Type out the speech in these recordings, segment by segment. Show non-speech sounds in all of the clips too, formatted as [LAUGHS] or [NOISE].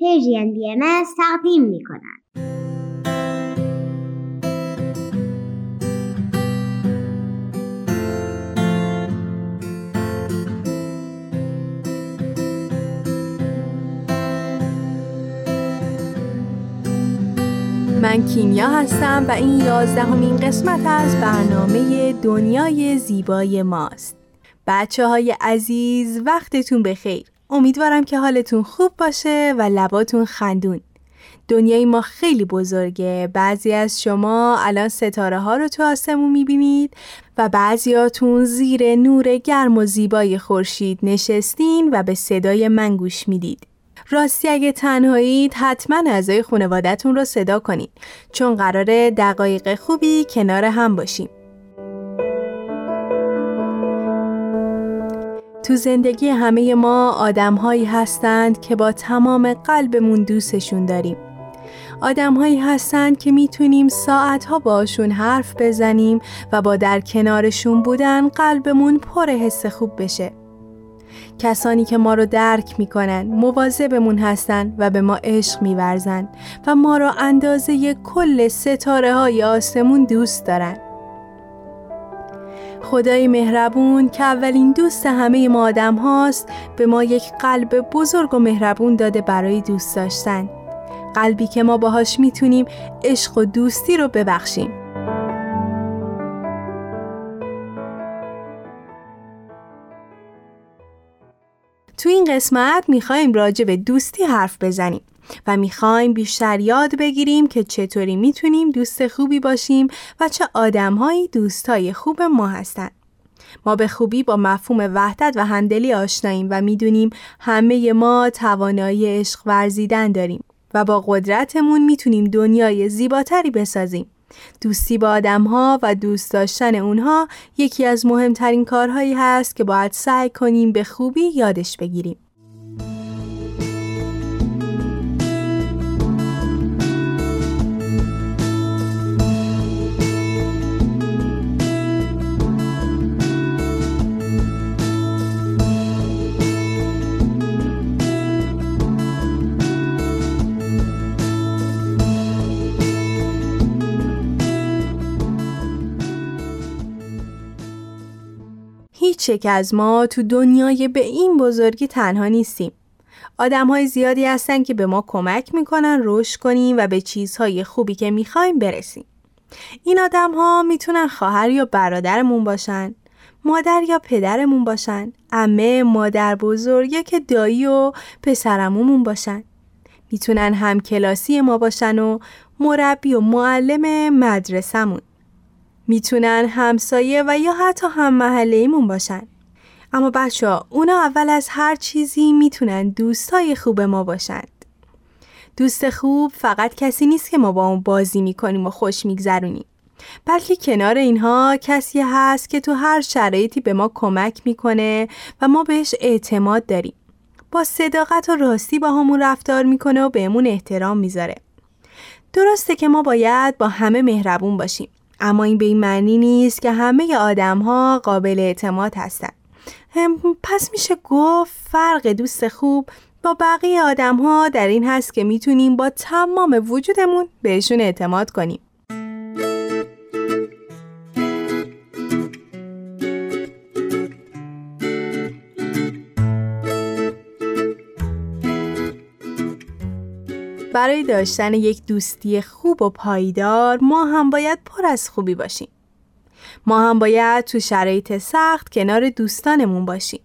پیجین بی ام تقدیم می کنند. من کیمیا هستم و این یازدهمین قسمت از برنامه دنیای زیبای ماست. بچه های عزیز وقتتون بخیر. امیدوارم که حالتون خوب باشه و لباتون خندون. دنیای ما خیلی بزرگه. بعضی از شما الان ستاره ها رو تو آسمون می‌بینید و بعضیاتون زیر نور گرم و زیبای خورشید نشستین و به صدای من گوش می‌دید. راستی اگه تنهایید حتما اعضای خانوادتون رو صدا کنید چون قراره دقایق خوبی کنار هم باشیم. تو زندگی همه ما آدم هایی هستند که با تمام قلبمون دوستشون داریم. آدم هایی هستند که می‌تونیم ساعت ها باشون حرف بزنیم و با در کنارشون بودن قلبمون پر حس خوب بشه. کسانی که ما رو درک می‌کنن مواظبمون هستن و به ما عشق میورزن و ما رو اندازه کل ستاره های آسمون دوست دارن خدای مهربون که اولین دوست همه ما آدم هاست به ما یک قلب بزرگ و مهربون داده برای دوست داشتن. قلبی که ما باهاش می‌تونیم عشق و دوستی رو ببخشیم. تو این قسمت می‌خوایم راجع به دوستی حرف بزنیم. و می‌خوایم بیشتر یاد بگیریم که چطوری می‌تونیم دوست خوبی باشیم و چه آدمهایی دوستای خوب ما هستند. ما به خوبی با مفهوم وحدت و همدلی آشناییم و می‌دونیم همه ما توانایی عشق ورزیدن داریم و با قدرتمون می‌تونیم دنیای زیباتری بسازیم. دوستی با آدم ها و دوست داشتن اونها یکی از مهمترین کارهایی هست که باید سعی کنیم به خوبی یادش بگیریم. هیچ از ما تو دنیای به این بزرگی تنها نیستیم. آدم های زیادی هستن که به ما کمک می‌کنن رشد کنیم و به چیزهای خوبی که می‌خوایم برسیم. این آدم ها می‌تونن خواهر یا برادرمون باشن، مادر یا پدرمون باشن، امه، مادر بزرگ که دایی و پسرمومون باشن. می‌تونن هم کلاسی ما باشن و مربی و معلم مدرسمون. می‌تونن همسایه و یا حتی هم محله ایمون باشن. اما بچه ها اونا اول از هر چیزی می‌تونن دوستای خوب ما باشند. دوست خوب فقط کسی نیست که ما با اون بازی می‌کنیم و خوش میگذرونیم. بلکه کنار اینها کسی هست که تو هر شرایطی به ما کمک می‌کنه و ما بهش اعتماد داریم. با صداقت و راستی با همون رفتار می‌کنه و بهمون احترام می‌ذاره. درسته که ما باید با همه مهربون باشیم. اما این به این معنی نیست که همه آدم ها قابل اعتماد هستند. پس میشه گفت فرق دوست خوب با بقیه آدم ها در این هست که می‌تونیم با تمام وجودمون بهشون اعتماد کنیم. برای داشتن یک دوستی خوب و پایدار ما هم باید پر از خوبی باشیم. ما هم باید تو شرایط سخت کنار دوستانمون باشیم.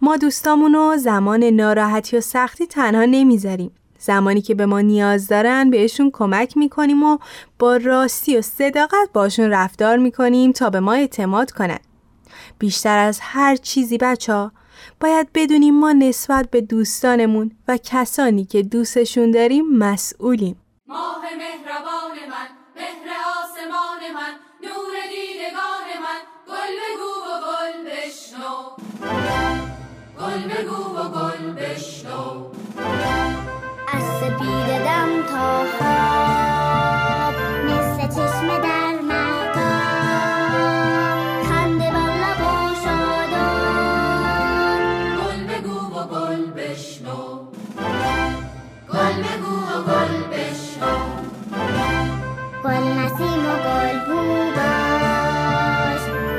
ما دوستامون رو زمان ناراحتی و سختی تنها نمی‌ذاریم. زمانی که به ما نیاز دارن بهشون کمک می‌کنیم و با راستی و صداقت باشون رفتار می‌کنیم تا به ما اعتماد کنن. بیشتر از هر چیزی بچه باید بدونیم ما نسبت به دوستانمون و کسانی که دوستشون داریم مسئولیم. ماه مهربان من مهر آسمان من نور دیدگان من. گل بگو و گل بشنو. گل بگو و گل بشنو. از سپید دم تا خواب مثل چشم و گل بوباش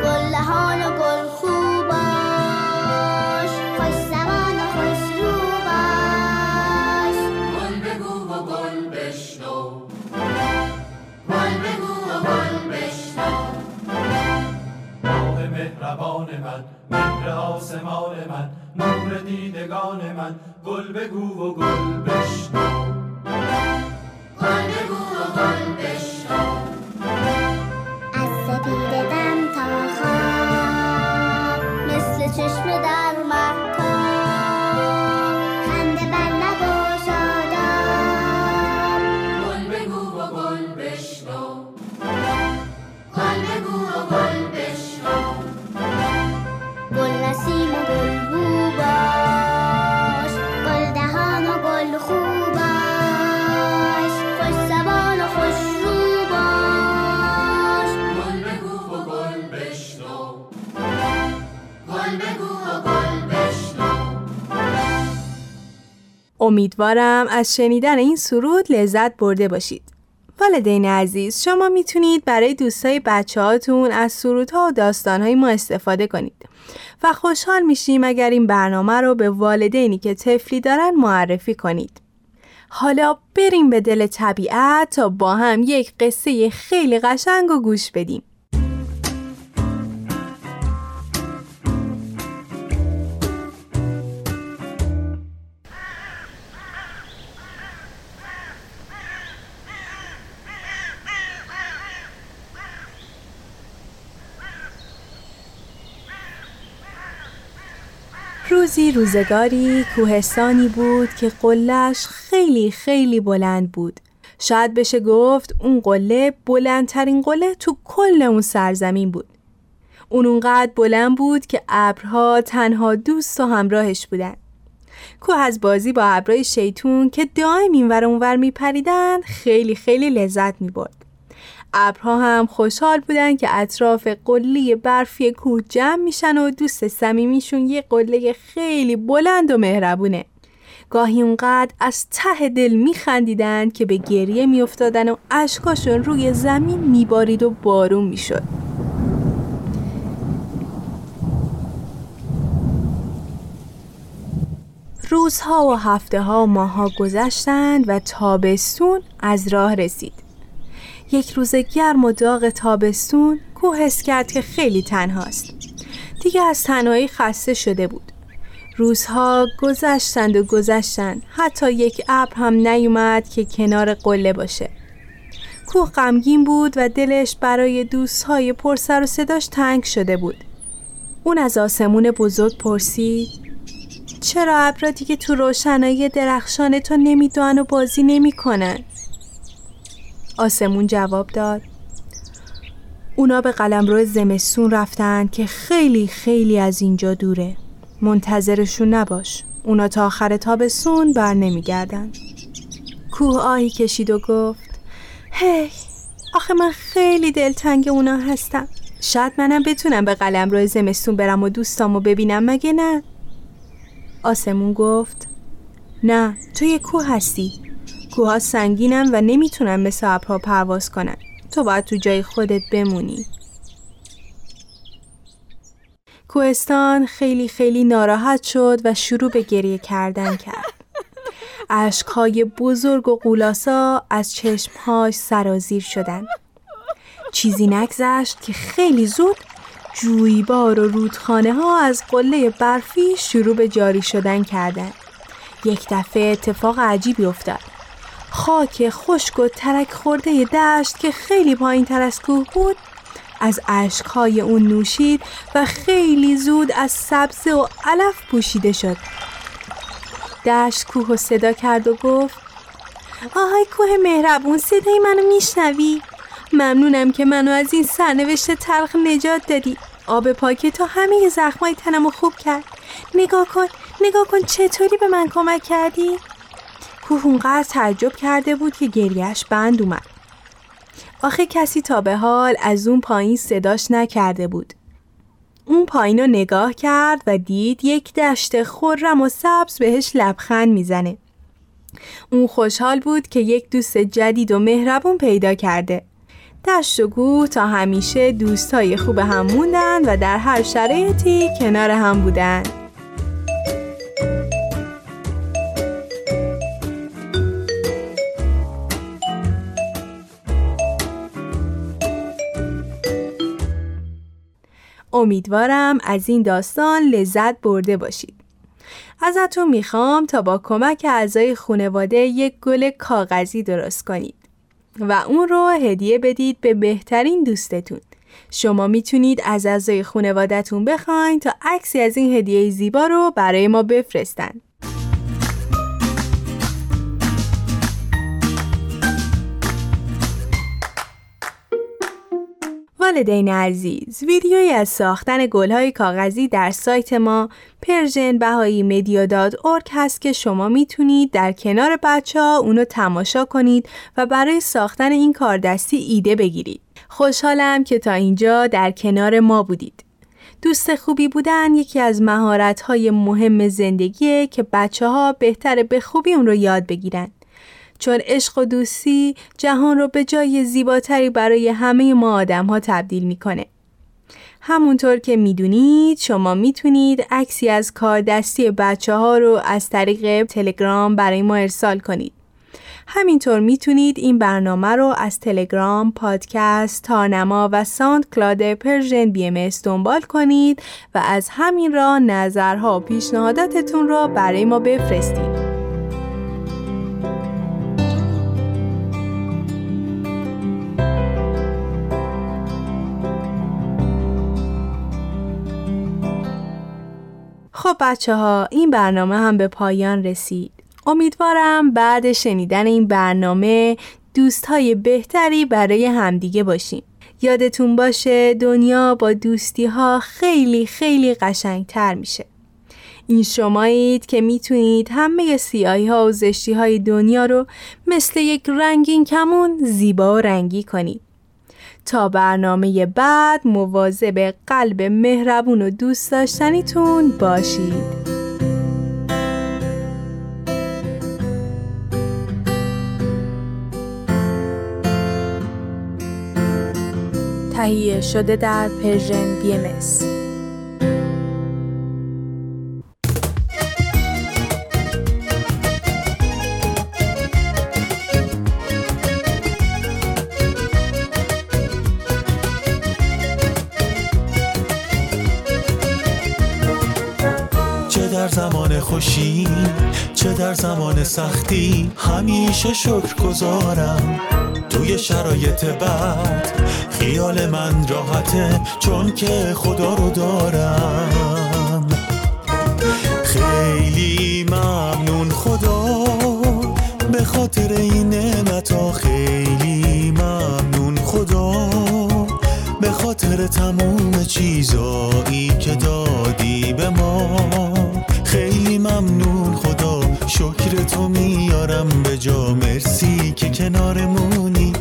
گل دهان گل خوباش خویش زبان و خوش گل بگو گل بشنو. گل بگو گل بشنو. ماه مهربان من مهر آسمان من نور دیدگان من گل بگو و گل بشنو. گل بگو و گل بشنو. از سپید دم تا خواب امیدوارم از شنیدن این سرود لذت برده باشید. والدین عزیز شما می‌تونید برای دوستای بچه هاتون از سرودها و داستانهای ما استفاده کنید و خوشحال میشیم اگر این برنامه رو به والدینی که طفلی دارن معرفی کنید. حالا بریم به دل طبیعت تا با هم یک قصه خیلی قشنگ و گوش بدیم. روزی روزگاری کوهستانی بود که قلش خیلی خیلی بلند بود. شاید بشه گفت اون قله بلندترین قله تو کل اون سرزمین بود. اون اونقدر بلند بود که ابرها تنها دوست و همراهش بودن. کوه از بازی با ابرهای شیطون که دائم اینور اونور میپریدن خیلی خیلی لذت می‌برد. ابرها هم خوشحال بودن که اطراف قله برفی کوه جمع میشن و دوست صمیمیشون یه قله خیلی بلند و مهربونه. گاهی اونقدر از ته دل میخندیدن که به گریه میافتادن و اشکاشون روی زمین میبارید و بارون می‌شد. روزها و هفته ها و ماها گذشتند و تابستون از راه رسید. یک روز گرم و داغ تابستون کوه حس کرد که خیلی تنهاست. دیگه از تنهایی خسته شده بود. روزها گذشتند و گذشتند حتی یک ابر هم نیومد که کنار قله باشه. کوه غمگین بود و دلش برای دوستهای پرسر و صداش تنگ شده بود. اون از آسمون بزرگ پرسید چرا ابرا دیگه تو روشنایی درخشان تو نمیدوان و بازی نمی‌کنن؟ آسمون جواب داد. اونا به قلمرو زمستون رفتن که خیلی خیلی از اینجا دوره. منتظرشون نباش. اونا تا آخر تابستون بر نمیگردن. کوه آهی کشید و گفت هی آخه من خیلی دلتنگ اونا هستم. شاید منم بتونم به قلمرو زمستون برم و دوستامو ببینم مگه نه؟ آسمون گفت نه تو یه کوه هستی. کوها سنگینن و نمی‌تونن مثل ابرها پرواز کنن تو باید تو جای خودت بمونی کوهستان خیلی خیلی ناراحت شد و شروع به گریه کردن کرد اشکهای بزرگ و قولاسا از چشمهاش سرازیر شدن چیزی نگذشت که خیلی زود جویبار و رودخانه ها از قله برفی شروع به جاری شدن کردند. یک دفعه اتفاق عجیبی افتاد. خاک خشک و ترک خورده دشت که خیلی پایین تر از کوه بود از اشکهای اون نوشید و خیلی زود از سبزه و علف پوشیده شد. دشت کوه و صدا کرد و گفت آهای کوه مهربون صدای منو میشنوی؟ ممنونم که منو از این سرنوشت تلخ نجات دادی آب پاک تو همه زخمای تنمو خوب کرد نگاه کن نگاه کن چطوری به من کمک کردی؟ کوه اونقدر تعجب کرده بود که گریهش بند اومد. آخه کسی تا به حال از اون پایین صداش نکرده بود. اون پایین رو نگاه کرد و دید یک دشت خرم و سبز بهش لبخند می‌زنه. اون خوشحال بود که یک دوست جدید و مهربون پیدا کرده. دشت و گوه تا همیشه دوستای خوب هم موندن و در هر شرایطی کنار هم بودن. امیدوارم از این داستان لذت برده باشید ازتون می‌خوام تا با کمک اعضای خانواده یک گل کاغذی درست کنید و اون رو هدیه بدید به بهترین دوستتون. شما می‌تونید از اعضای خانوادهتون بخواین تا عکسی از این هدیه زیبا رو برای ما بفرستن. والدین عزیز ویدیویی از ساختن گلهای کاغذی در سایت ما Persian Bahá'í Media dot هست که شما می‌تونید در کنار بچه ها اونو تماشا کنید و برای ساختن این کاردستی ایده بگیرید. خوشحالم که تا اینجا در کنار ما بودید. دوست خوبی بودن یکی از مهارت مهم زندگیه که بچه ها بهتره به خوبی اون رو یاد بگیرن. چون عشق و دوستی جهان رو به جای زیباتری برای همه ما آدم ها تبدیل می‌کنه. همونطور که می‌دونید شما می‌تونید عکسی از کار دستی بچه ها رو از طریق تلگرام برای ما ارسال کنید. همینطور می‌تونید این برنامه رو از تلگرام، پادکست، تارنما و SoundCloud Persian BM دنبال کنید و از همین راه نظرها و پیشنهاداتتون را برای ما بفرستید. خب بچه ها این برنامه هم به پایان رسید. امیدوارم بعد شنیدن این برنامه دوست های بهتری برای همدیگه باشیم. یادتون باشه دنیا با دوستی ها خیلی خیلی قشنگتر میشه. این شمایید که می‌تونید همه سیاهی ها و زشتی های دنیا رو مثل یک رنگین کمون زیبا و رنگی کنید. تا برنامه بعد مواظب قلب مهربون و دوست داشتنیتون باشید. تهیه شده در پرژن بی ام خوشی چه در زمان سختی همیشه شکر گذارم توی شرایط بد خیال من راحته چون که خدا رو دارم. خیلی ممنون خدا به خاطر این نعمتا خیلی ممنون خدا به خاطر تموم چیزایی که دادی به ما. ممنون خدا شکر تو میارم به جا. مرسی که کنارمونی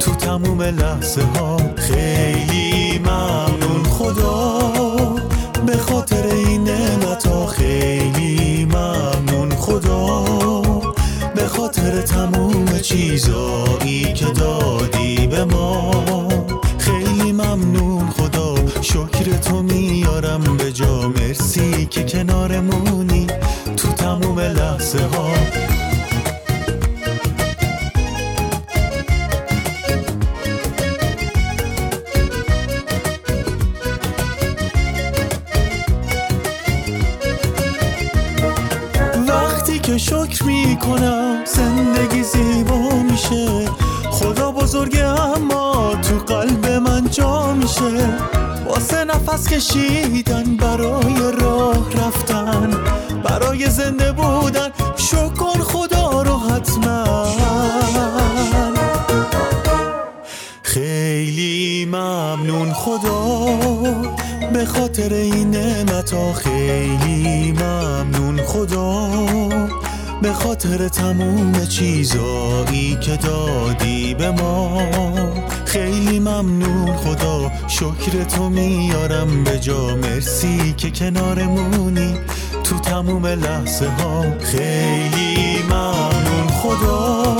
تو تموم لحظه ها خیلی ممنون خدا به خاطر این نعمت خیلی ممنون خدا به خاطر تموم چیزایی که دادی به ما. خیلی ممنون خدا شکر تو میارم به جا. مرسی که تموم لحظه ها. وقتی که شکر می‌کنم زندگی زیبا میشه. خدا بزرگه اما تو قلب من جا میشه. واسه نفس کشیدن برای راه رفتن برای زنده بودن. شکر خدا رو حتما. خیلی ممنون خدا به خاطر این نعمتا خیلی ممنون خدا به خاطر تموم چیزایی که دادی به ما. خیلی ممنون خدا شکر تو میارم به جا. مرسی که کنارمونی تو تموم لحظه ها. خیلی ممنون خدا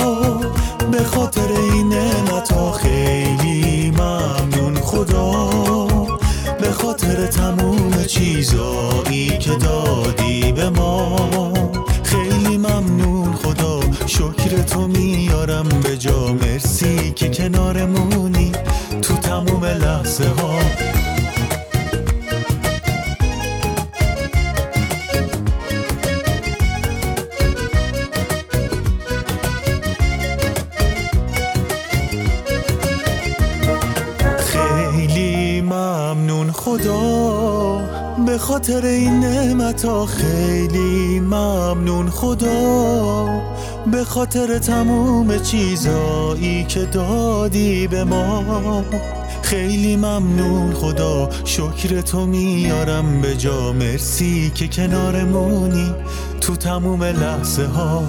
به خاطر این نعمتا خیلی ممنون خدا به خاطر تموم چیزایی که دادی به ما. شکر تو میارم به جا. مرسی که کنارمونی تو تموم لحظه ها. خیلی ممنون خدا به خاطر این نعمت ها. خیلی ممنون خدا به خاطر تموم چیزایی که دادی به ما. خیلی ممنون خدا شکر تو میارم به جا. مرسی که کنارمونی تو تموم لحظه ها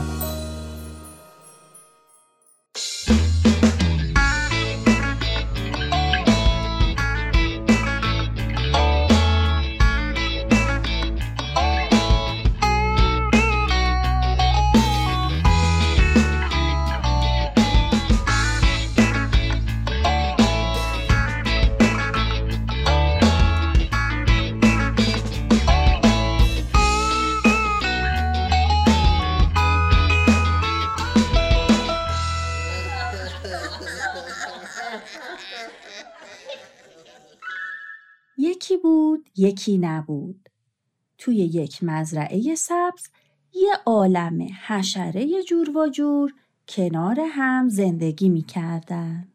یکی نبود توی یک مزرعه سبز یه عالم حشره جور و جور کنار هم زندگی می کردن.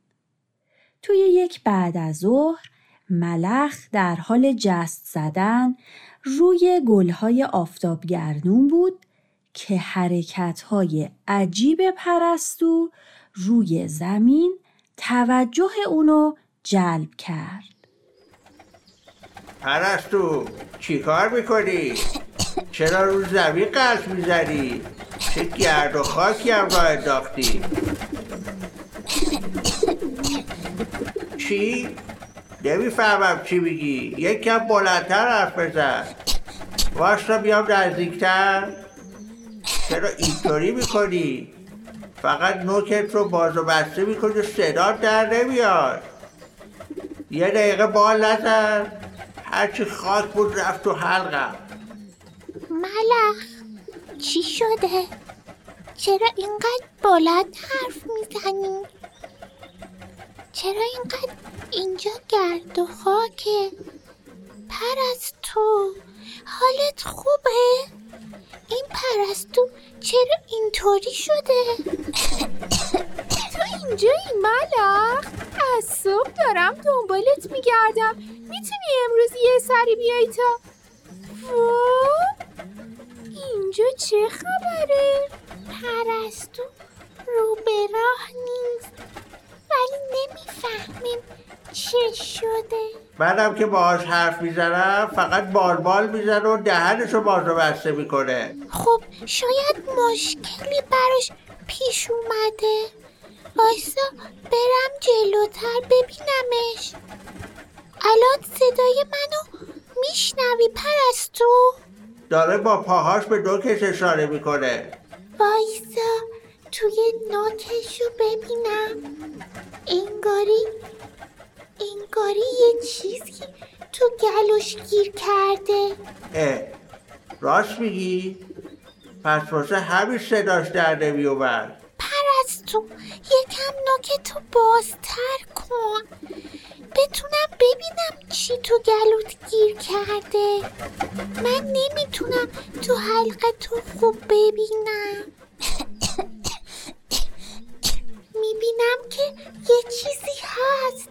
توی یک بعد از ظهر ملخ در حال جست زدن روی گلهای آفتابگردون بود که حرکتهای عجیب پرستو روی زمین توجه اونو جلب کرد. پرستو چی کار می‌کنی؟ چرا رو زمین قلط می‌زنی؟ چه گرد و خاکی هم راه انداختی؟ چی؟ نمی‌فهمم چی میگی یکم بلندتر حرف بزن واستا بیام نزدیکتر چرا اینطوری می‌کنی؟ فقط نوکت رو باز و بسته می‌کنی و صدا در نمیاد یه دقیقه بال نزن هرچی خاک بود رفت تو حلقم ملخ چی شده؟ چرا اینقدر بلند حرف می‌زنی؟ چرا اینقدر اینجا گرد و خاکه؟ پرستو حالت خوبه؟ این پرستو چرا اینطوری شده؟ [COUGHS] تو اینجایی ملخ از صبح دارم دنبالت میگردم. می‌تونی امروز یه سری بیای تا؟ وای! اینجا چه خبره؟ پرستو رو به راه نیست. ولی نمی‌فهمیم چه شده. منم که باهاش حرف می‌زنم فقط بال بال می‌زنه و دهنشو باز و بسته می‌کنه. خب شاید مشکلی براش پیش اومده. وایسا برم جلوتر ببینمش. الان صدای منو میشنوی پرستو؟ داره با پاهاش به دوکش اشاره می‌کنه. وایسا توی نوکشو ببینم. انگاری انگاری یه چیزی تو گلوش گیر کرده. اه راست میگی؟ پس واسه همین صداش در نمیومد پرستو یکم نوکتو بازتر کن. بتونم ببینم چی تو گلوت گیر کرده. من نمی‌تونم تو حلقه تو خوب ببینم. می‌بینم که یه چیزی هست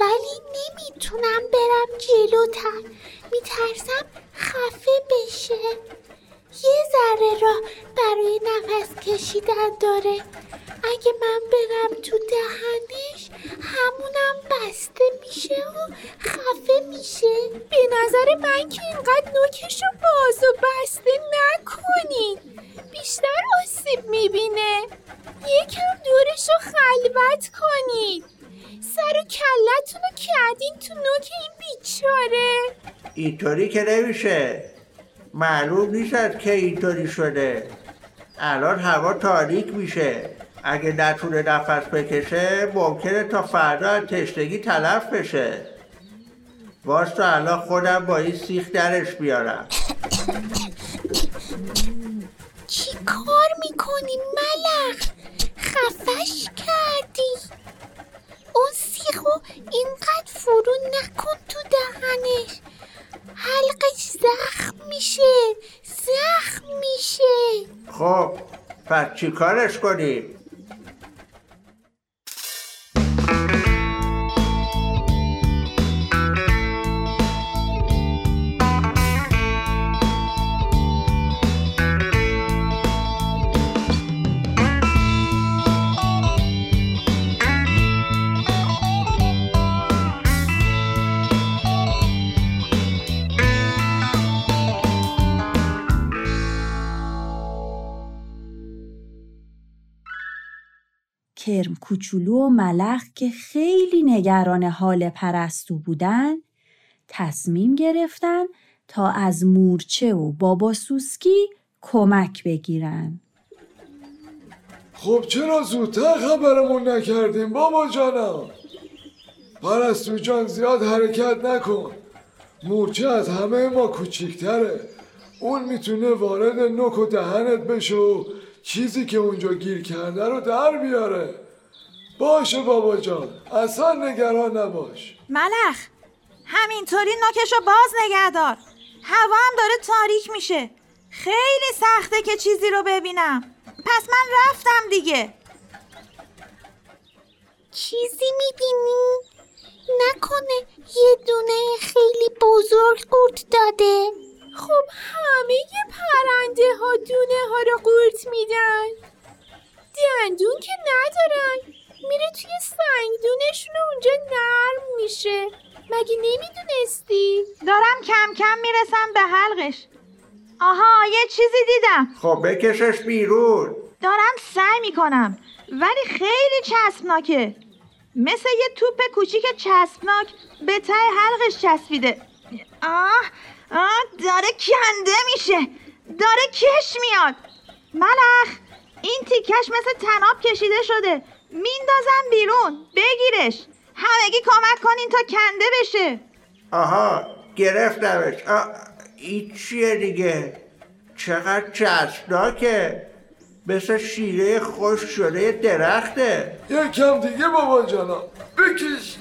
ولی نمی‌تونم برم جلوتر. میترسم خفه بشه. یه ذره راه برای نفس کشیدن داره. اگه من برم تو دهنش همونم بسته میشه و خفه میشه. به نظر من که اینقدر نوکش رو باز و بسته نکنین بیشتر آسیب می‌بینه. یکم دورش رو خلوت کنید سر و کلتون رو کردین تو نوک این بیچاره. اینطوری که نمیشه. معلوم نیست که اینطوری شده. الان هوا تاریک میشه. اگه نتونه نفس بکشه ممکنه تا فردا تشنگی تلف بشه. واسه الان خودم با این سیخ درش بیارم. چی کار می‌کنی ملخ؟ خفش کردی. اون سیخو اینقدر فرو نکن تو دهنش. حلقش زخم میشه زخم میشه خب پس چی کارش کنیم؟ کرم کوچولو و ملخ که خیلی نگران حال پرستو بودن تصمیم گرفتن تا از مورچه و بابا سوسکی کمک بگیرن. خب چرا زودتر خبرمون نکردیم بابا جانم پرستو جان زیاد حرکت نکن. مورچه از همه ما کوچیکتره. اون می‌تونه وارد نوک و دهنت بشه و چیزی که اونجا گیر کرده رو در بیاره. باشه بابا جان اصلا نگران نباش. ملخ همینطوری نوکشو باز نگه دار. هوا هم داره تاریک میشه. خیلی سخته که چیزی رو ببینم. پس من رفتم دیگه. چیزی می‌بینی؟ نکنه یه دونه خیلی بزرگ قورت داده. خب همه پرنده ها دونه ها رو قورت میدن. دندون که ندارن. میره توی سنگدونشون و اونجا نرم میشه. مگه نمی‌دونستی؟ دارم کم کم می‌رسم به حلقش. آها یه چیزی دیدم. خب بکشش بیرون. دارم سعی می‌کنم ولی خیلی چسبناکه. مثل یه توپ کوچیک چسبناک به ته حلقش چسبیده. آه آه داره کنده میشه. داره کش میاد. ملخ این تیکش مثل تناب کشیده شده. میندازم بیرون. بگیرش. همگی کمک کنین تا کنده بشه. آها گرفتمش. آه، این چیه دیگه؟ چقدر چسبناکه مثل شیره خوش شده درخته. یکم دیگه بابا جانم. بکش.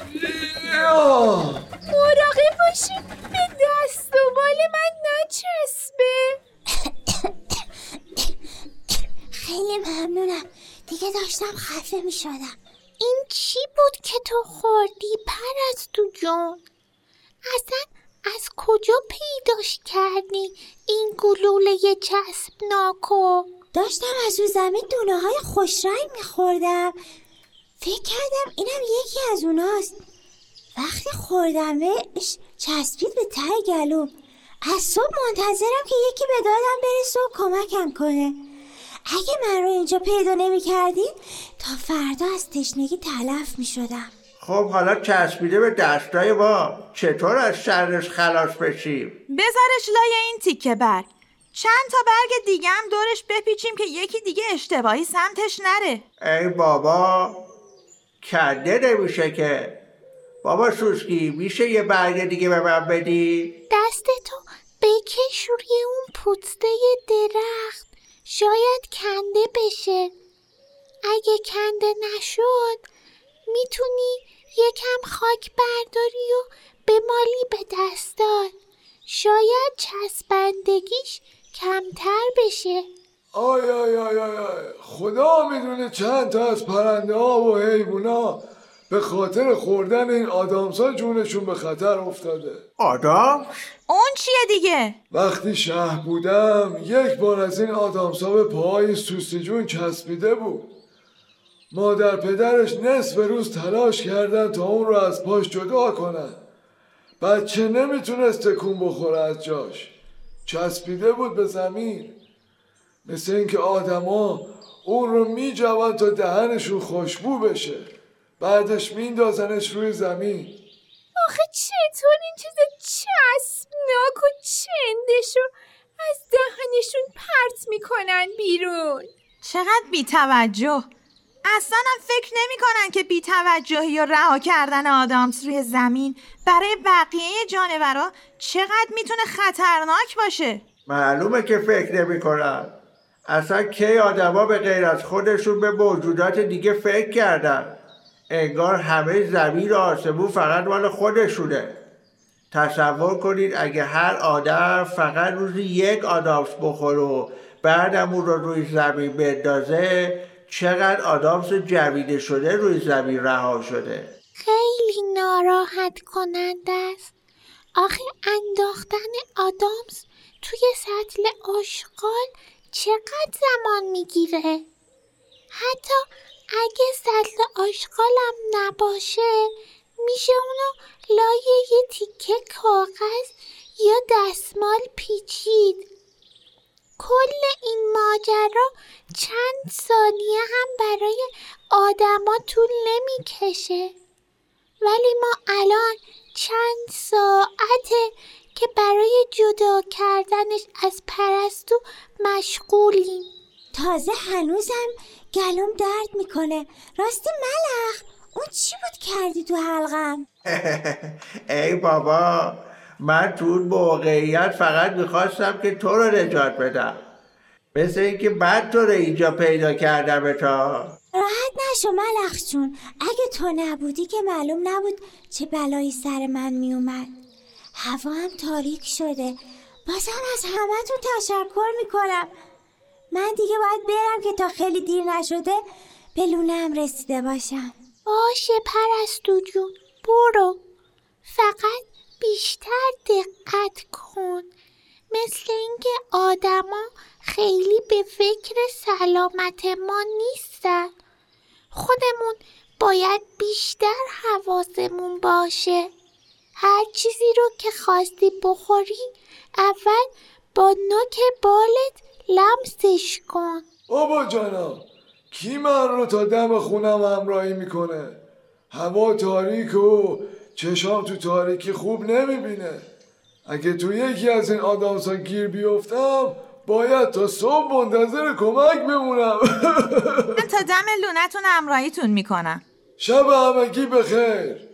مراقب باشی. به دست و بال من نچسبه. خیلی ممنونم. دیگه داشتم خفه می شدم این چی بود که تو خوردی پرستو جون؟ اصلا از کجا پیداش کردی؟ این گلوله چسبناکو داشتم از اون زمین دونه های خوش رنگ می خوردم فکر کردم اینم یکی از اوناست. وقتی خوردمش چسبید به ته گلوم. از صبح منتظرم که یکی به دادم برسه و کمکم کنه. اگه من رو اینجا پیدا نمی کردین تا فردا از تشنگی تلف می شدم خب حالا چسبیده به دستای ما. چطور از شرش خلاص بشیم؟ بذارش لای این تیکه برگ چند تا برگ دیگه هم دورش بپیچیم که یکی دیگه اشتباهی سمتش نره. ای بابا کنده نمیشه که. بابا سوسکی میشه یه برگ دیگه به من بدی؟ دستتو بکش روی اون پوسته درخت. شاید کنده بشه. اگه کنده نشد می‌تونی یکم خاک برداری و بمالی به دستات شاید چسبندگیش کمتر بشه. آی آی آی آی آی. خدا می‌دونه چند تا از پرنده ها و حیوونا به خاطر خوردن این آدامسا جونشون به خطر افتاده. آدم؟ اون چیه دیگه؟ وقتی شهر بودم یک بار از این آدامسا به پاهای سوسی جون چسبیده بود. مادر پدرش نصف روز تلاش کردن تا اون رو از پاش جدا کنن. بچه نمی‌تونست تکون بخوره از جاش. چسبیده بود به زمین. مثل اینکه آدما اون رو میجوان تا دهنشون خوشبو بشه. بعدش میندازنش روی زمین. آخه چطور این چیز چسبناک و چندشو از دهنشون پرت می‌کنن بیرون؟ چقدر بیتوجه! اصلا هم فکر نمی کنن که بیتوجهی و رها کردن آدامس روی زمین برای بقیه جانورا چقدر می‌تونه خطرناک باشه. معلومه که فکر نمی کنن اصلا کی آدما به غیر از خودشون به موجودات دیگه فکر کردن؟ انگار همه زمین و آسمون فقط مال خودشونه. تصور کنید اگه هر آدم فقط روزی یک آدامس بخوره و بعدم اون رو روی زمین بندازه چقدر آدامس جویده شده روی زمین رها شده. خیلی ناراحت کننده است. آخه انداختن آدامس توی سطل آشغال چقدر زمان می‌گیره؟ حتی اگه سطل آشغالم نباشه میشه اونو لای یه تیکه کاغذ یا دستمال پیچید. کل این ماجرا چند ثانیه هم برای آدما طول نمی‌کشه. ولی ما الان چند ساعته که برای جدا کردنش از پرستو مشغولیم. تازه هنوزم گلوم درد می‌کنه. راستی ملخ اون چی بود کردی تو حلقم؟ [LAUGHS] ای بابا من تو اون موقعیت فقط می‌خواستم که تو رو نجات بدم. مثل اینکه بعد تو رو اینجا پیدا کردم تا. راحت نشو ملخ جون. اگه تو نبودی که معلوم نبود چه بلایی سر من میومد. هوا هم تاریک شده. بازم از همتون تشکر می‌کنم. من دیگه باید برم که تا خیلی دیر نشده به لونم رسیده باشم. باشه پرستو جون. برو. فقط بیشتر دقت کن. مثل اینکه آدما خیلی به فکر سلامت ما نیستن. خودمون باید بیشتر حواسمون باشه. هر چیزی رو که خواستی بخوری اول با نوک بالت لمسش کن. بابا جانم کی من رو تا دم خونم همراهی می‌کنه؟ هوا تاریک و چشام تو تاریکی خوب نمی‌بینه. اگه تو یکی از این آدامسا گیر بیفتم باید تا صبح منتظر کمک بمونم. [LAUGHS] من تا دم لونتون همراهیتون می‌کنم. شب همگی بخیر.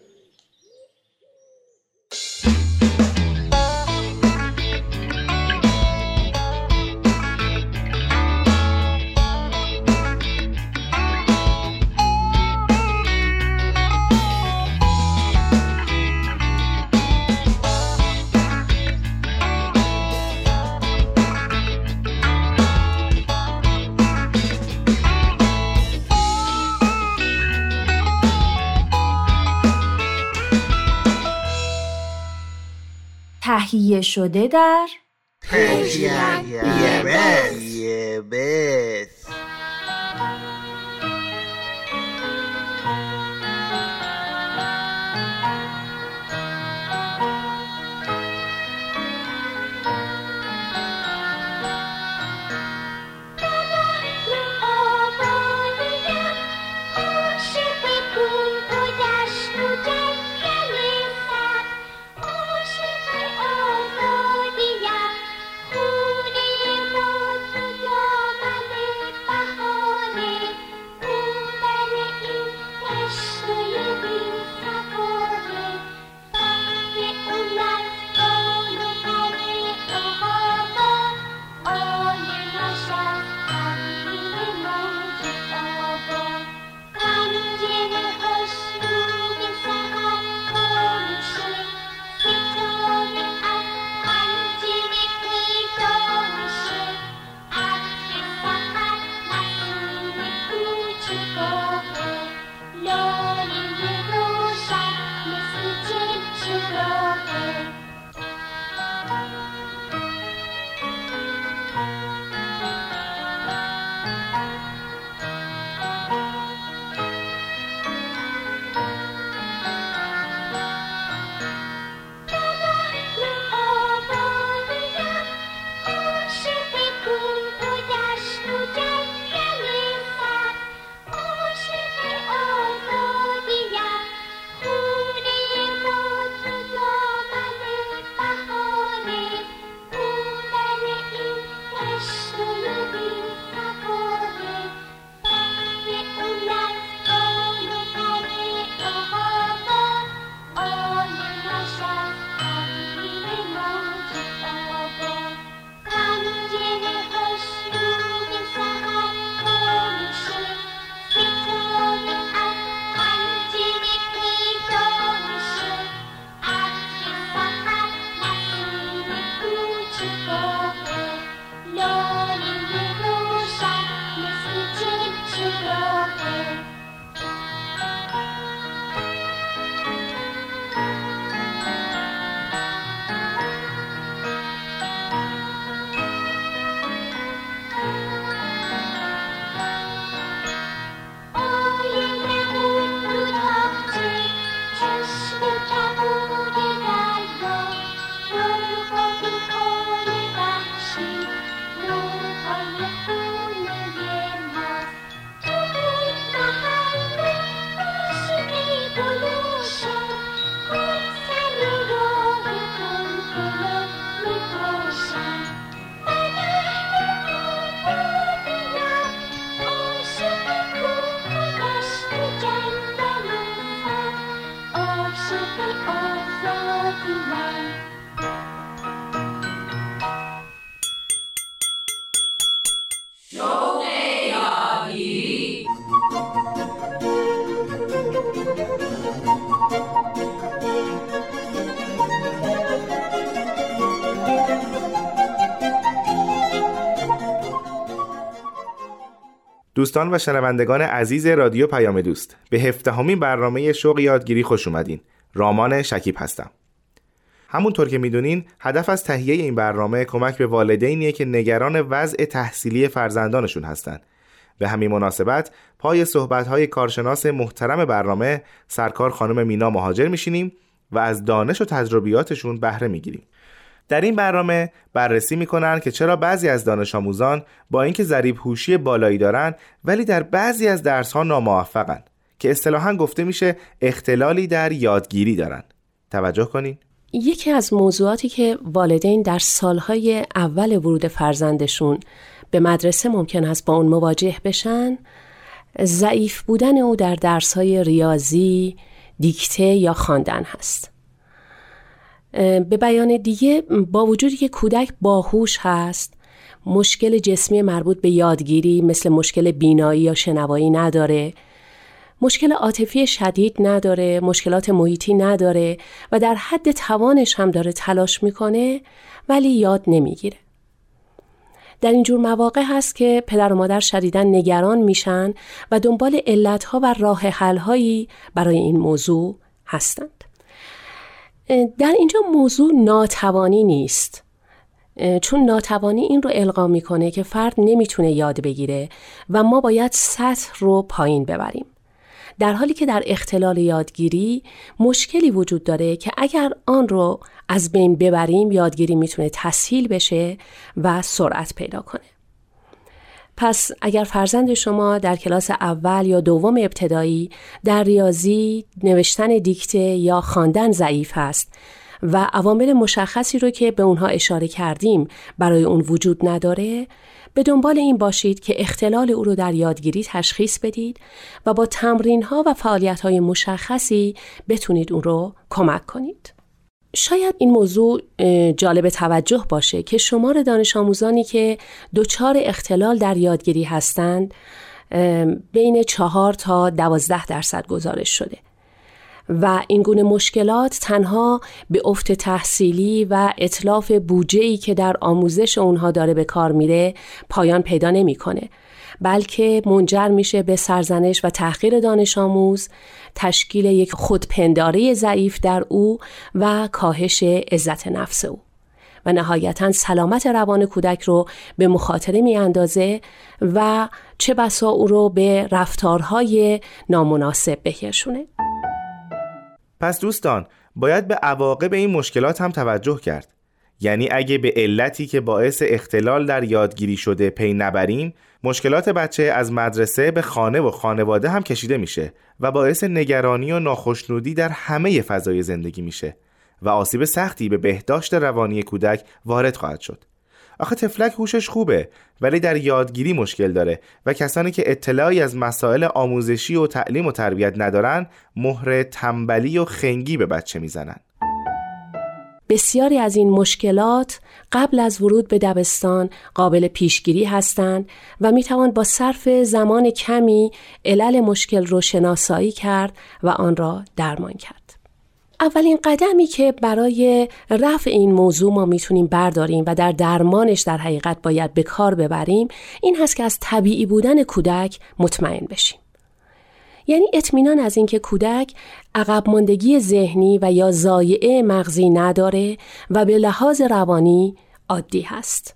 تهیه شده در پرژین دوستان و شنوندگان عزیز رادیو پیام دوست به هفدهمین برنامه شوق یادگیری خوش اومدین. رامان شکیب هستم. همونطور که می‌دونین هدف از تهیه این برنامه کمک به والدینیه که نگران وضع تحصیلی فرزندانشون هستند به همین مناسبت پای صحبت‌های کارشناس محترم برنامه سرکار خانم مینا مهاجر میشینیم و از دانش و تجربیاتشون بهره می‌گیریم. در این برنامه بررسی می‌کنن که چرا بعضی از دانش آموزان با اینکه ذریب هوشی بالایی دارن ولی در بعضی از درس ها ناموفقن که اصطلاحا گفته میشه اختلالی در یادگیری دارن. توجه کنین. یکی از موضوعاتی که والدین در سالهای اول ورود فرزندشون به مدرسه ممکن است با اون مواجه بشن ضعیف بودن او در درسهای ریاضی، دیکته یا خواندن هست. به بیان دیگه با وجودی که کودک باهوش هست مشکل جسمی مربوط به یادگیری مثل مشکل بینایی یا شنوایی نداره. مشکل عاطفی شدید نداره مشکلات محیطی نداره و در حد توانش هم داره تلاش می‌کنه ولی یاد نمی‌گیره. در اینجور مواقع هست که پدر و مادر شدیدن نگران میشن و دنبال علتها و راه حلهایی برای این موضوع هستند در اینجا موضوع ناتوانی نیست. چون ناتوانی این رو القا می‌کنه که فرد نمی‌تونه یاد بگیره و ما باید سطح رو پایین ببریم. در حالی که در اختلال یادگیری مشکلی وجود داره که اگر آن رو از بین ببریم یادگیری می‌تونه تسهیل بشه و سرعت پیدا کنه. پس اگر فرزند شما در کلاس اول یا دوم ابتدایی در ریاضی نوشتن دیکته یا خواندن ضعیف هست و عوامل مشخصی رو که به اونها اشاره کردیم برای اون وجود نداره به دنبال این باشید که اختلال او رو در یادگیری تشخیص بدید و با تمرین ها و فعالیت های مشخصی بتونید اون رو کمک کنید. شاید این موضوع جالب توجه باشه که شمار دانش آموزانی که دچار اختلال در یادگیری هستند بین چهار تا دوازده درصد گزارش شده و این گونه مشکلات تنها به افت تحصیلی و اطلاف بودجه که در آموزش اونها داره به کار میره پایان پیدا نمی‌کنه بلکه منجر میشه به سرزنش و تحقیر دانش آموز تشکیل یک خودپنداره ضعیف در او و کاهش عزت نفس او و نهایتا سلامت روان کودک رو به مخاطره می اندازه و چه بسا او رو به رفتارهای نامناسب بکشونه. پس دوستان باید به عواقب این مشکلات هم توجه کرد یعنی اگه به علتی که باعث اختلال در یادگیری شده پی نبریم مشکلات بچه از مدرسه به خانه و خانواده هم کشیده میشه و باعث نگرانی و ناخشنودی در همه فضای زندگی میشه و آسیب سختی به بهداشت روانی کودک وارد خواهد شد. آخه تفلک هوشش خوبه ولی در یادگیری مشکل داره و کسانی که اطلاعی از مسائل آموزشی و تعلیم و تربیت ندارن مهر تنبلی و خنگی به بچه می‌زنن. بسیاری از این مشکلات قبل از ورود به دبستان قابل پیشگیری هستند و می توان با صرف زمان کمی علل مشکل رو شناسایی کرد و آن را درمان کرد. اولین قدمی که برای رفع این موضوع ما می‌تونیم برداریم و در درمانش در حقیقت باید به کار ببریم این هست که از طبیعی بودن کودک مطمئن بشیم. یعنی اطمینان از اینکه کودک عقب ماندگی ذهنی و یا زایعه مغزی نداره و به لحاظ روانی عادی هست.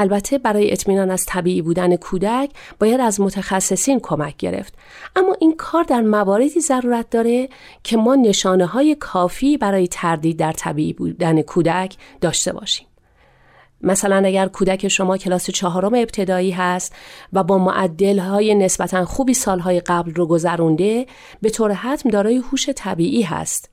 البته برای اطمینان از طبیعی بودن کودک باید از متخصصین کمک گرفت اما این کار در مواردی ضرورت داره که ما نشانه های کافی برای تردید در طبیعی بودن کودک داشته باشیم مثلا اگر کودک شما کلاس چهارم ابتدایی هست و با معدل های نسبتا خوبی سالهای قبل رو گذرونده به طور حتم دارای هوش طبیعی هست.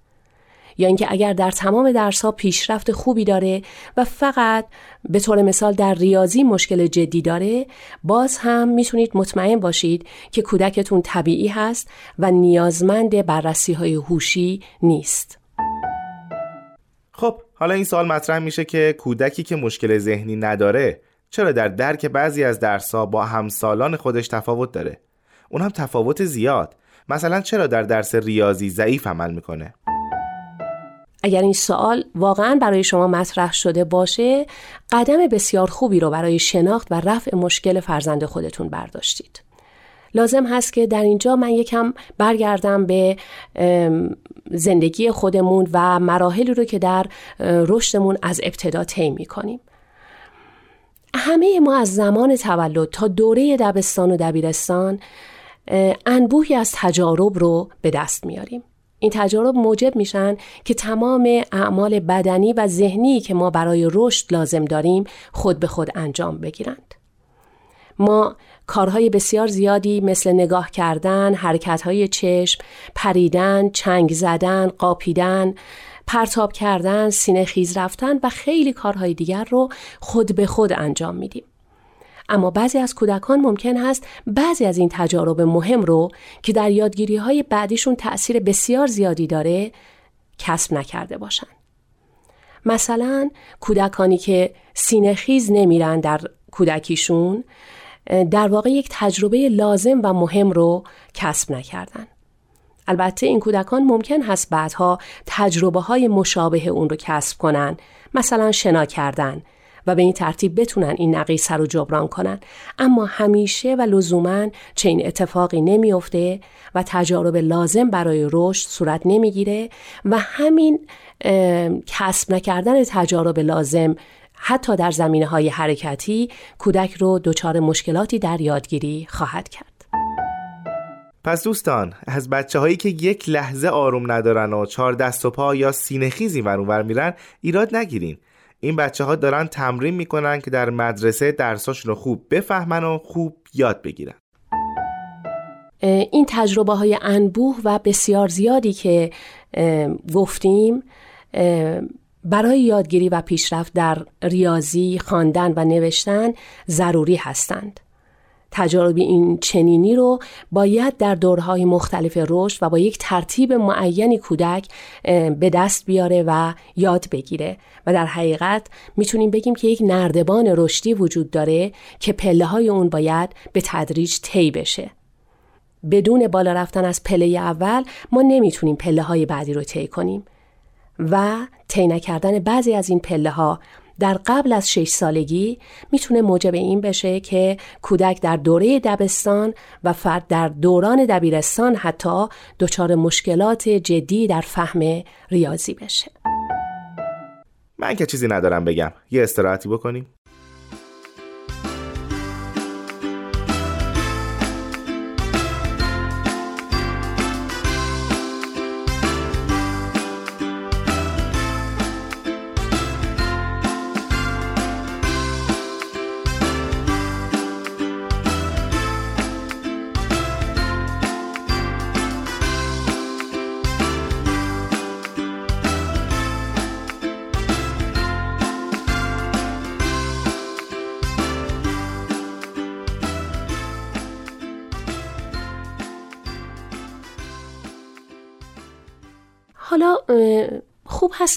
یا اینکه اگر در تمام درس ها پیشرفت خوبی داره و فقط به طور مثال در ریاضی مشکل جدی داره باز هم می‌تونید مطمئن باشید که کودکتون طبیعی هست و نیازمند بررسی های هوشی نیست. حالا این سوال مطرح میشه که کودکی که مشکل ذهنی نداره چرا در درک بعضی از درسها با همسالان خودش تفاوت داره؟ اون هم تفاوت زیاد. مثلا چرا در درس ریاضی ضعیف عمل می‌کنه؟ اگر این سوال واقعا برای شما مطرح شده باشه قدم بسیار خوبی رو برای شناخت و رفع مشکل فرزند خودتون برداشتید. لازم هست که در اینجا من یکم برگردم به زندگی خودمون و مراحلی رو که در رشدمون از ابتدا طی می‌کنیم. همه ما از زمان تولد تا دوره دبستان و دبیرستان انبوهی از تجارب رو به دست میاریم. این تجارب موجب میشن که تمام اعمال بدنی و ذهنی که ما برای رشد لازم داریم خود به خود انجام بگیرند. ما کارهای بسیار زیادی مثل نگاه کردن، حرکتهای چشم، پریدن، چنگ زدن، قاپیدن، پرتاب کردن، سینه خیز رفتن و خیلی کارهای دیگر رو خود به خود انجام میدیم. اما بعضی از کودکان ممکن هست بعضی از این تجارب مهم رو که در یادگیری های بعدیشون تأثیر بسیار زیادی داره کسب نکرده باشن. مثلا کودکانی که سینه خیز نمیرن در کودکیشون در واقع یک تجربه لازم و مهم رو کسب نکردن. البته این کودکان ممکن هست بعدها تجربه های مشابه اون رو کسب کنن مثلا شنا کردن و به این ترتیب بتونن این نقیصه رو جبران کنن اما همیشه و لزوما چنین اتفاقی نمیافته و تجارب لازم برای رشد صورت نمی‌گیره و همین کسب نکردن تجارب لازم حتی در زمینه های حرکتی کودک رو دچار مشکلاتی در یادگیری خواهد کرد. پس دوستان از بچه هایی که یک لحظه آروم ندارن و چهار دست و پا یا سینه خیزی ور میرن ایراد نگیرین این بچه ها دارن تمرین می‌کنن که در مدرسه درساشون رو خوب بفهمن و خوب یاد بگیرن این تجربه های انبوه و بسیار زیادی که گفتیم برای یادگیری و پیشرفت در ریاضی، خواندن و نوشتن ضروری هستند. تجارب این چنینی رو باید در دورهای مختلف رشد و با یک ترتیب معینی کودک به دست بیاره و یاد بگیره و در حقیقت می‌تونیم بگیم که یک نردبان رشدی وجود داره که پله های اون باید به تدریج طی بشه بدون بالا رفتن از پله اول ما نمی‌تونیم پله های بعدی رو طی کنیم و طی نکردن بعضی از این پله ها در قبل از شش سالگی می‌تونه موجب این بشه که کودک در دوره دبستان و فرد در دوران دبیرستان حتی دچار مشکلات جدی در فهم ریاضی بشه. من که چیزی ندارم بگم. یه استراحتی بکنیم؟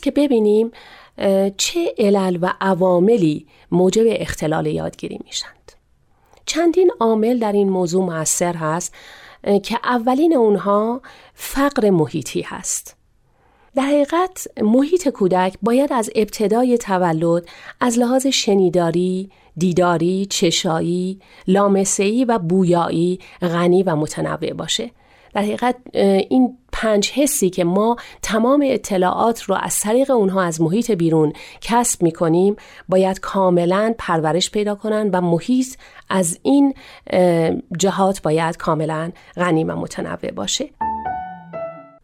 که ببینیم چه علل و عواملی موجب اختلال یادگیری میشند. چندین عامل در این موضوع موثر هست که اولین اونها فقر محیطی هست. در حقیقت محیط کودک باید از ابتدای تولد از لحاظ شنیداری، دیداری، چشایی، لامسهی و بویایی غنی و متنوع باشه. در حقیقت این پنج حسی که ما تمام اطلاعات رو از طریق اونها از محیط بیرون کسب می کنیم باید کاملا پرورش پیدا کنن و محیط از این جهات باید کاملا غنی و متنوع باشه.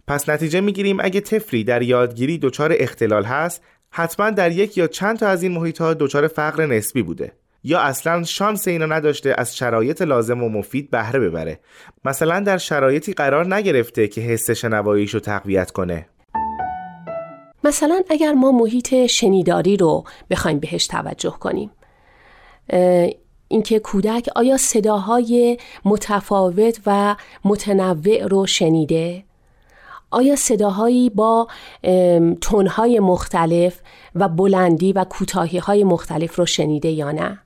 پس نتیجه می‌گیریم اگه طفلی در یادگیری دچار اختلال هست حتما در یک یا چند تا از این محیط ها دچار فقر نسبی بوده. یا اصلا شانس اینو نداشته از شرایط لازم و مفید بهره ببره. مثلا در شرایطی قرار نگرفته که حس شنواییشو تقویت کنه. مثلا اگر ما محیط شنیداری رو بخوایم بهش توجه کنیم اینکه کودک آیا صداهای متفاوت و متنوع رو شنیده؟ آیا صداهایی با تونهای مختلف و بلندی و کوتاهی های مختلف رو شنیده یا نه؟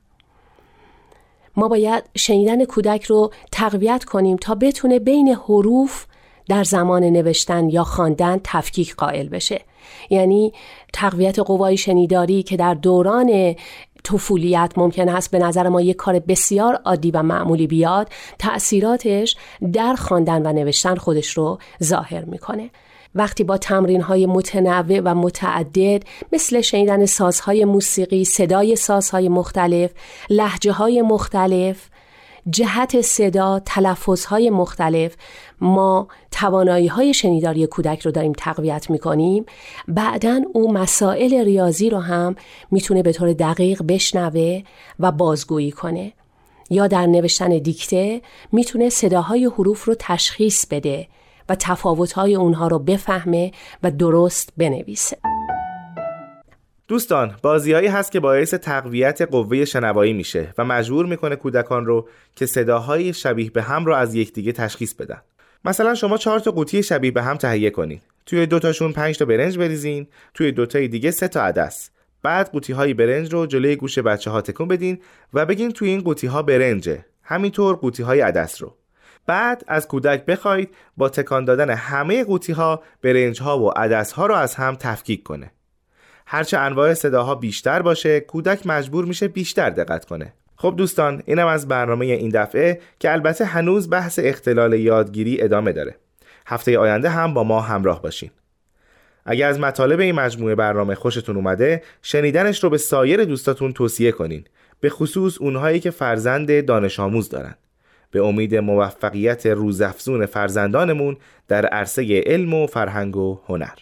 ما باید شنیدن کودک رو تقویت کنیم تا بتونه بین حروف در زمان نوشتن یا خواندن تفکیک قائل بشه. یعنی تقویت قوای شنیداری که در دوران طفولیت ممکن است به نظر ما یک کار بسیار عادی و معمولی بیاد تأثیراتش در خواندن و نوشتن خودش رو ظاهر می‌کنه. وقتی با تمرین های متنوع و متعدد مثل شنیدن سازهای موسیقی، صدای سازهای مختلف، لحجه های مختلف، جهت صدا، تلفظ های مختلف ما توانایی های شنیداری کودک رو داریم تقویت می‌کنیم بعدا او مسائل ریاضی رو هم می‌تونه به طور دقیق بشنوه و بازگویی کنه. یا در نوشتن دیکته می‌تونه صداهای حروف رو تشخیص بده. و تفاوتهای اونها رو بفهمه و درست بنویسه. دوستان بازیهایی هست که باعث تقویت قوه شنوایی میشه و مجبور می‌کنه کودکان رو که صداهای شبیه به هم رو از یکدیگه تشخیص بدن. مثلا شما چهار تا قوطی شبیه به هم تهیه کنید توی دوتاشون پنج تا برنج بریزین. توی دوتای دیگه سه تا عدس. بعد قوطی های برنج رو جلوی گوش بچه ها تکون بدین و بگین توی این قوطی ها برنجه. همینطور قوطی های عدس رو. بعد از کودک بخواید با تکان دادن همه قوطی ها برنج ها و عدس ها رو از هم تفکیک کنه. هرچه انواع صداها بیشتر باشه کودک مجبور میشه بیشتر دقت کنه. خب دوستان اینم از برنامه این دفعه که البته هنوز بحث اختلال یادگیری ادامه داره. هفته آینده هم با ما همراه باشین. اگر از مطالب این مجموعه برنامه خوشتون اومده شنیدنش رو به سایر دوستاتون توصیه کنین. به خصوص اونهایی که فرزند دانش آموز دارن. به امید موفقیت روزافزون فرزندانمون در عرصه علم و فرهنگ و هنر.